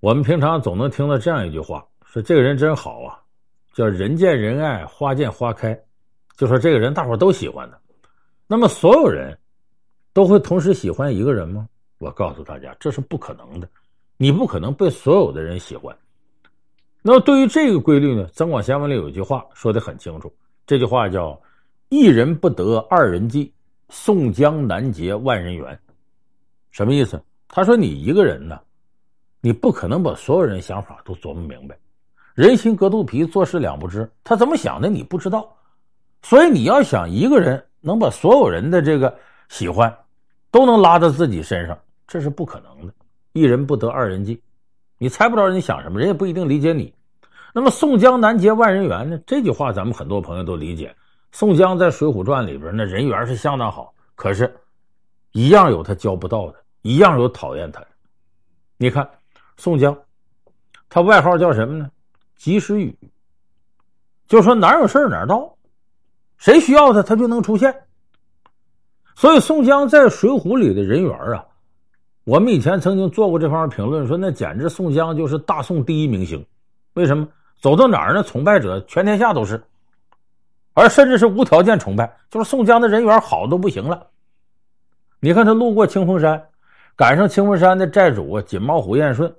我们平常总能听到这样一句话：说这个人真好啊，叫人见人爱，花见花开。就说这个人大伙都喜欢的。那么所有人都会同时喜欢一个人吗？我告诉大家，这是不可能的。你不可能被所有的人喜欢。那么对于这个规律呢，《增广贤文》里有一句话说的很清楚，这句话叫“一人不得二人计，宋江难结万人缘”。什么意思？他说你一个人呢，你不可能把所有人想法都琢磨明白。人心隔肚皮，做事两不知，他怎么想的你不知道。所以你要想一个人能把所有人的这个喜欢都能拉到自己身上，这是不可能的。一人不得二人计，你猜不着人想什么，人也不一定理解你。那么宋江难结万人缘呢？这句话咱们很多朋友都理解。宋江在《水浒传》里边那人缘是相当好，可是，一样有他交不到的，一样有讨厌他的。你看宋江，他外号叫什么呢？及时雨，就说哪有事哪到。谁需要他，他就能出现。所以宋江在《水浒》里的人缘啊，我们以前曾经做过这方面评论，说那简直宋江就是大宋第一明星。为什么？走到哪儿呢？崇拜者全天下都是，而甚至是无条件崇拜，就是宋江的人缘好都不行了。你看他路过清风山，赶上清风山的寨主，锦毛虎燕顺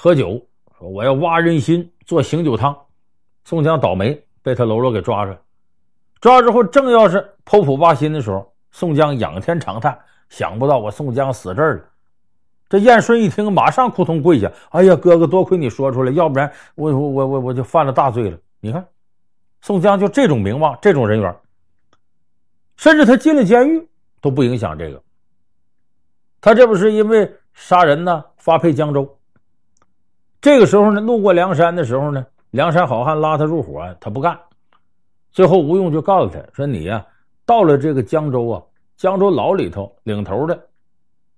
喝酒，说我要挖人心做醒酒汤。宋江倒霉，被他喽啰给抓住。抓之后，正要是剖腹挖心的时候，宋江仰天长叹：“想不到我宋江死这儿了。”这燕顺一听，马上扑通跪下：“哎呀，哥哥，多亏你说出来，要不然我我我我我就犯了大罪了。”你看，宋江就这种名望，这种人缘，甚至他进了监狱都不影响这个。他这不是因为杀人呢，发配江州。这个时候呢，路过梁山的时候呢，梁山好汉拉他入伙，他不干。最后，吴用就告诉他说：“你呀、到了这个江州啊，江州牢里头领头的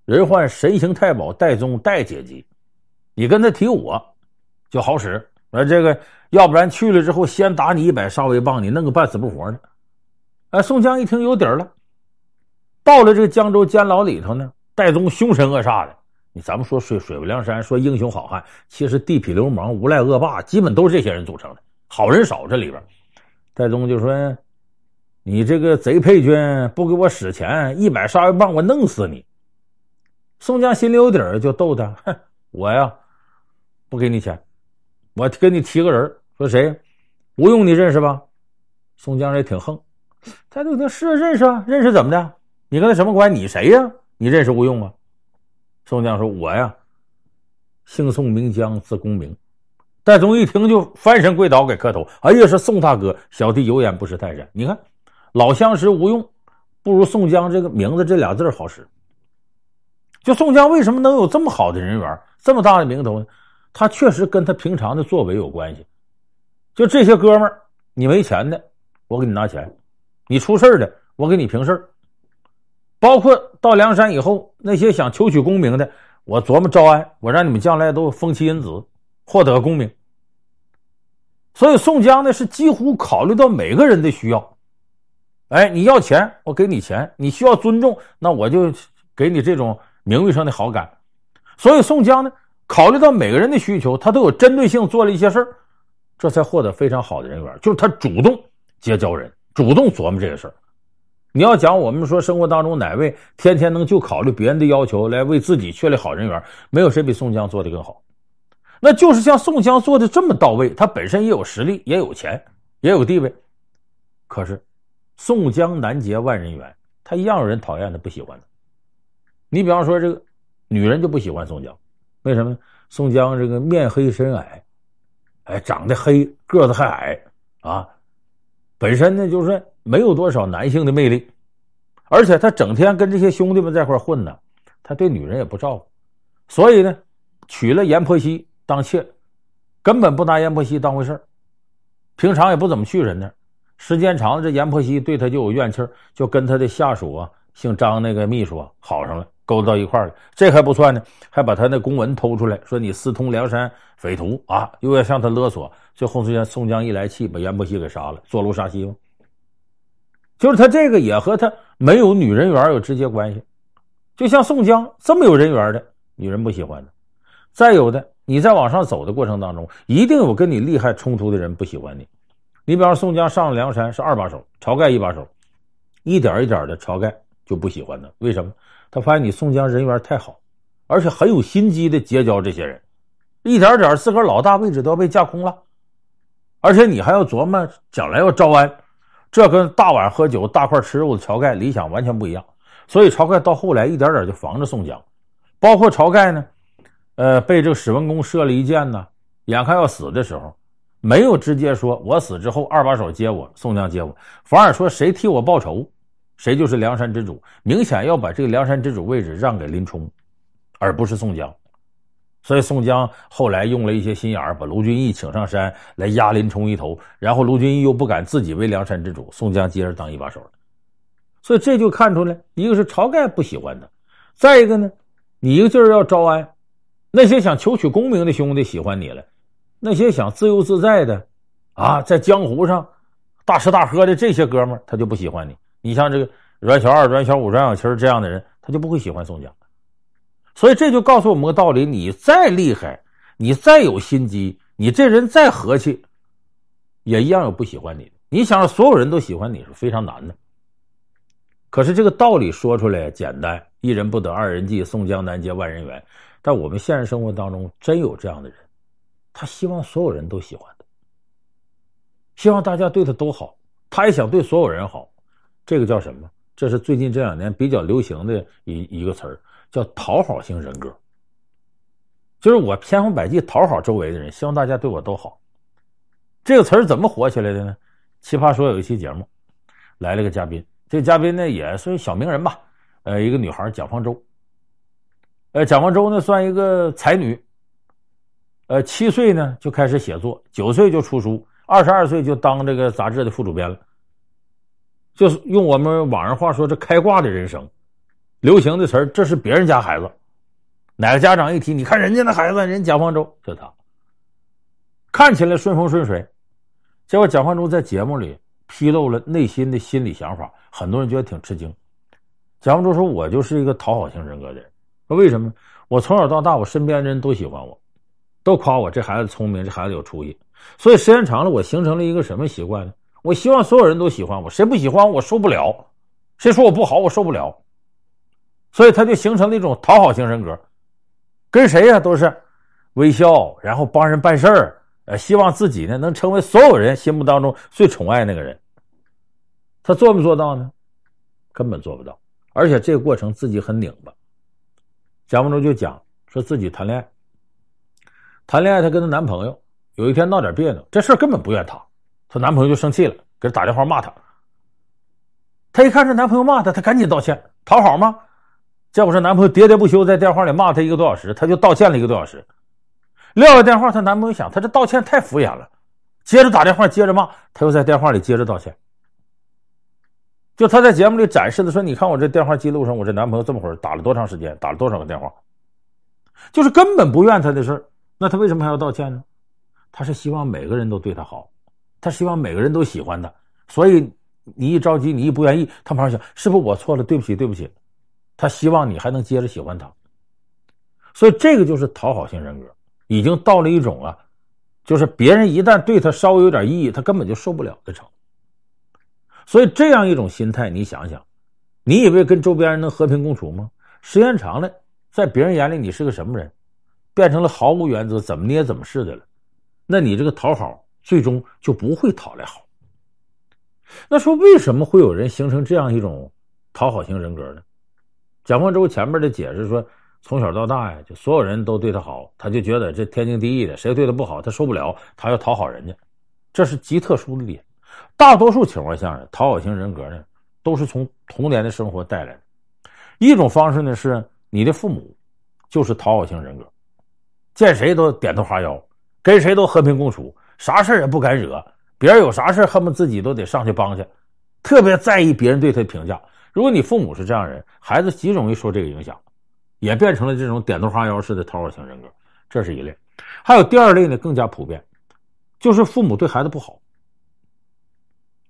人唤神行太保戴宗戴姐级，你跟他提我就好使。而这个要不然去了之后，先打你一百杀威棒，你弄个半死不活的。”哎，宋江一听有底儿了，到了这个江州监牢里头呢，戴宗凶神恶煞的。你咱们说水水泊梁山，说英雄好汉，其实地痞流氓、无赖恶霸，基本都是这些人组成的，好人少这里边。戴宗就说：“你这个贼配军不给我使钱，一百杀威棒我弄死你。”宋江心里有底儿，就逗他：“哼，我呀，不给你钱，我跟你提个人，说谁？吴用你认识吧？”宋江也挺横，戴宗说：“是认识啊，认识怎么的？你跟他什么关系？你谁呀？你认识吴用吗？”宋江说：“我呀，姓宋名江，字公明。”戴宗一听就翻身跪倒给磕头，哎呀，是宋大哥，小弟有眼不识泰山。你看，老相识吴用，不如宋江这个名字这俩字好使。就宋江为什么能有这么好的人缘，这么大的名头呢？他确实跟他平常的作为有关系。就这些哥们儿，你没钱的，我给你拿钱；你出事的，我给你平事。包括到梁山以后，那些想求取功名的，我琢磨招安，我让你们将来都封妻引子。获得功名，所以宋江呢是几乎考虑到每个人的需要。哎，你要钱，我给你钱；你需要尊重，那我就给你这种名誉上的好感。所以宋江呢，考虑到每个人的需求，他都有针对性做了一些事儿，这才获得非常好的人缘。就是他主动结交人，主动琢磨这个事儿。你要讲我们说生活当中哪位天天能就考虑别人的要求来为自己确立好人缘，没有谁比宋江做的更好。那就是像宋江做的这么到位，他本身也有实力，也有钱，也有地位。可是，宋江难结万人缘，他一样有人讨厌他，不喜欢他。你比方说这个女人就不喜欢宋江，为什么？宋江这个面黑身矮，哎，长得黑，个子还矮啊，本身呢就是没有多少男性的魅力，而且他整天跟这些兄弟们在一块混呢，他对女人也不照顾，所以呢，娶了阎婆惜。当妾，根本不拿阎婆惜当回事，平常也不怎么去人那。时间长了，这阎婆惜对他就有怨气，就跟他的下属啊，姓张那个秘书啊好上了，勾搭到一块了。这还不算呢，还把他那公文偷出来，说你私通梁山匪徒啊，又要向他勒索。最后时间，宋江一来气，把阎婆惜给杀了，坐楼杀妻吗。就是他这个也和他没有女人缘有直接关系。就像宋江这么有人缘的女人不喜欢的，再有的。你在往上走的过程当中，一定有跟你利害冲突的人不喜欢你。你比方宋江上了梁山是二把手，晁盖一把手，一点一点的晁盖就不喜欢他。为什么？他发现你宋江人缘太好，而且很有心机的结交这些人，一点点自个儿老大位置都要被架空了，而且你还要琢磨将来要招安，这跟大碗喝酒、大块吃肉的晁盖理想完全不一样。所以晁盖到后来一点点就防着宋江，包括晁盖呢，呃，被这个史文恭射了一箭呢，眼看要死的时候。没有直接说，我死之后二把手接我，宋江接我，反而说谁替我报仇，谁就是梁山之主。明显要把这个梁山之主位置让给林冲，而不是宋江。所以宋江后来用了一些心眼儿，把卢俊义请上山来压林冲一头，然后卢俊义又不敢自己为梁山之主，宋江接着当一把手。所以这就看出来，一个是晁盖不喜欢他，再一个呢，你一个劲儿要招安，那些想求取功名的兄弟喜欢你了。那些想自由自在的，啊，在江湖上大吃大喝的这些哥们儿，他就不喜欢你。你像这个阮小二、阮小五、阮小七这样的人，他就不会喜欢宋江。所以这就告诉我们个道理：你再厉害，你再有心机，你这人再和气，也一样有不喜欢你的。你想让所有人都喜欢你是非常难的。可是这个道理说出来简单，一人不得二人计，宋江难解万人缘。但我们现实生活当中真有这样的人。他希望所有人都喜欢他，希望大家对他都好，他也想对所有人好。这个叫什么？这是最近这两年比较流行的一一个词儿，叫讨好型人格。就是我千方百计讨好周围的人，希望大家对我都好。这个词儿怎么火起来的呢？奇葩说有一期节目，来了个嘉宾，这嘉宾呢也算小名人吧，呃，一个女孩蒋方舟。呃，蒋方舟呢算一个才女。呃，七岁呢就开始写作，九岁就出书，二十二岁就当这个杂志的副主编了。就是用我们网上话说，这开挂的人生，流行的词儿，这是别人家孩子。哪个家长一提，你看人家那孩子，人蒋方舟就他，看起来顺风顺水，结果蒋方舟在节目里披露了内心的心理想法，很多人觉得挺吃惊。蒋方舟说：“我就是一个讨好型人格的人，说为什么？我从小到大，我身边的人都喜欢我。”都夸我这孩子聪明，这孩子有出息，所以时间长了，我形成了一个什么习惯呢？我希望所有人都喜欢我，谁不喜欢，我受不了；谁说我不好，我受不了。所以他就形成了一种讨好型人格，跟谁呀都是微笑，然后帮人办事儿，呃，希望自己呢能成为所有人心目当中最宠爱那个人。他做没做到呢？根本做不到，而且这个过程自己很拧巴。蒋方舟就讲说自己谈恋爱。谈恋爱，她跟她男朋友有一天闹点别扭，这事根本不怨她，她男朋友就生气了，给她打电话骂她。她一看这男朋友骂她，她赶紧道歉，讨好吗？结果这男朋友喋喋不休在电话里骂她一个多小时，她就道歉了一个多小时。撂下电话，她男朋友想，她这道歉太敷衍了，接着打电话，接着骂，她又在电话里接着道歉。就她在节目里展示的说：“你看我这电话记录上，我这男朋友这么会儿打了多长时间，打了多少个电话，就是根本不怨她的事儿。”那他为什么还要道歉呢？他是希望每个人都对他好，他希望每个人都喜欢他。所以你一着急，你一不愿意，他马上想是不是我错了？对不起，对不起。他希望你还能接着喜欢他。所以这个就是讨好型人格，已经到了一种啊，就是别人一旦对他稍微有点意义，他根本就受不了的程度。所以这样一种心态，你想想，你以为跟周边人能和平共处吗？时间长了，在别人眼里你是个什么人？变成了毫无原则，怎么捏怎么是的了。那你这个讨好，最终就不会讨来好。那说为什么会有人形成这样一种讨好型人格呢？蒋方舟前面的解释说，从小到大呀，就所有人都对他好，他就觉得这天经地义的，谁对他不好，他受不了，他要讨好人家，这是极特殊的点。大多数情况下呢，讨好型人格呢，都是从童年的生活带来的。一种方式呢，是你的父母就是讨好型人格。见谁都点头哈腰，跟谁都和平共处，啥事也不敢惹。别人有啥事恨不得自己都得上去帮去，特别在意别人对他的评价。如果你父母是这样人，孩子极容易受这个影响，也变成了这种点头哈腰式的讨好型人格。这是一类。还有第二类呢，更加普遍，就是父母对孩子不好，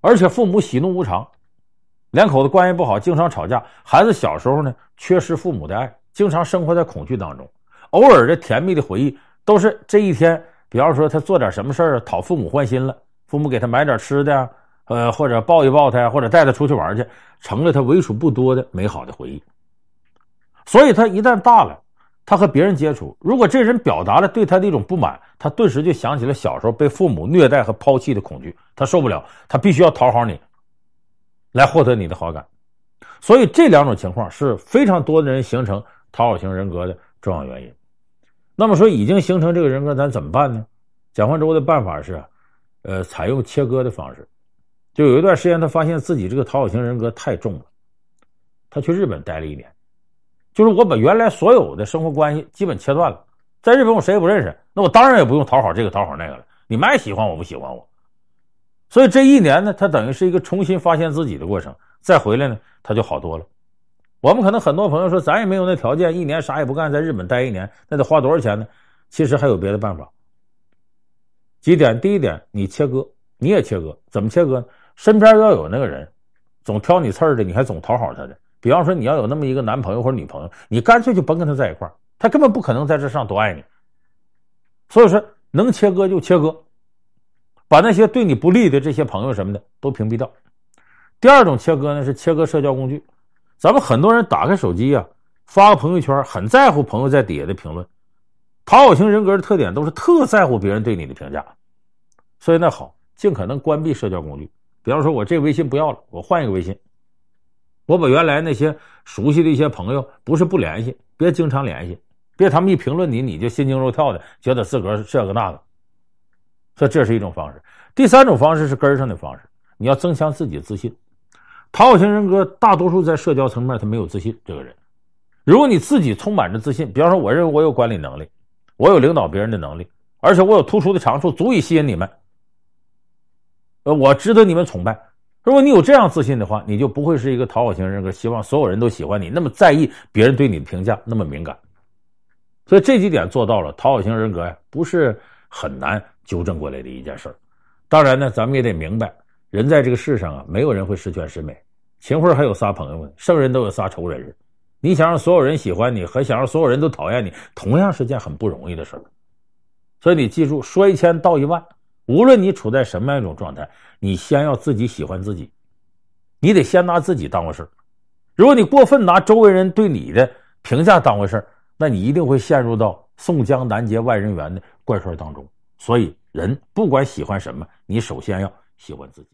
而且父母喜怒无常，两口子关系不好，经常吵架。孩子小时候呢，缺失父母的爱，经常生活在恐惧当中。偶尔的甜蜜的回忆都是这一天，比方说他做点什么事儿讨父母欢心了，父母给他买点吃的，呃，或者抱一抱他，或者带他出去玩去，成了他为数不多的美好的回忆。所以他一旦大了，他和别人接触，如果这人表达了对他的一种不满，他顿时就想起了小时候被父母虐待和抛弃的恐惧，他受不了，他必须要讨好你，来获得你的好感。所以这两种情况是非常多的人形成讨好型人格的重要原因。那么说已经形成这个人格，咱怎么办呢？蒋汉洲的办法是，呃，采用切割的方式。就有一段时间，他发现自己这个讨好型人格太重了，他去日本待了一年。就是我把原来所有的生活关系基本切断了，在日本我谁也不认识，那我当然也不用讨好这个讨好那个了。你们爱喜欢我不喜欢我，所以这一年呢，他等于是一个重新发现自己的过程。再回来呢，他就好多了。我们可能很多朋友说，咱也没有那条件，一年啥也不干，在日本待一年，那得花多少钱呢？其实还有别的办法。几点？第一点，你切割，你也切割，怎么切割呢？身边要有那个人，总挑你刺儿的，你还总讨好他的。比方说，你要有那么一个男朋友或者女朋友，你干脆就甭跟他在一块儿，他根本不可能在这上多爱你。所以说，能切割就切割，把那些对你不利的这些朋友什么的都屏蔽掉。第二种切割呢，是切割社交工具。咱们很多人打开手机啊，发个朋友圈，很在乎朋友在底下的评论。讨好型人格的特点都是特在乎别人对你的评价，所以那好，尽可能关闭社交工具。比方说，我这微信不要了，我换一个微信。我把原来那些熟悉的一些朋友，不是不联系，别经常联系，别他们一评论你，你就心惊肉跳的，觉得自个儿这个那个。所以这是一种方式。第三种方式是根上的方式，你要增强自己的自信。讨好型人格大多数在社交层面他没有自信。这个人，如果你自己充满着自信，比方说我认为我有管理能力，我有领导别人的能力，而且我有突出的长处，足以吸引你们，呃，我值得你们崇拜。如果你有这样自信的话，你就不会是一个讨好型人格，希望所有人都喜欢你，那么在意别人对你的评价，那么敏感。所以这几点做到了，讨好型人格呀，不是很难纠正过来的一件事儿。当然呢，咱们也得明白。人在这个世上啊，没有人会十全十美。秦桧还有仨朋友呢，圣人都有仨仇人。你想让所有人喜欢你，和想让所有人都讨厌你，同样是件很不容易的事儿。所以你记住，说一千道一万，无论你处在什么样一种状态，你先要自己喜欢自己，你得先拿自己当回事。如果你过分拿周围人对你的评价当回事，那你一定会陷入到宋江南街外人缘的怪圈当中。所以，人不管喜欢什么，你首先要喜欢自己。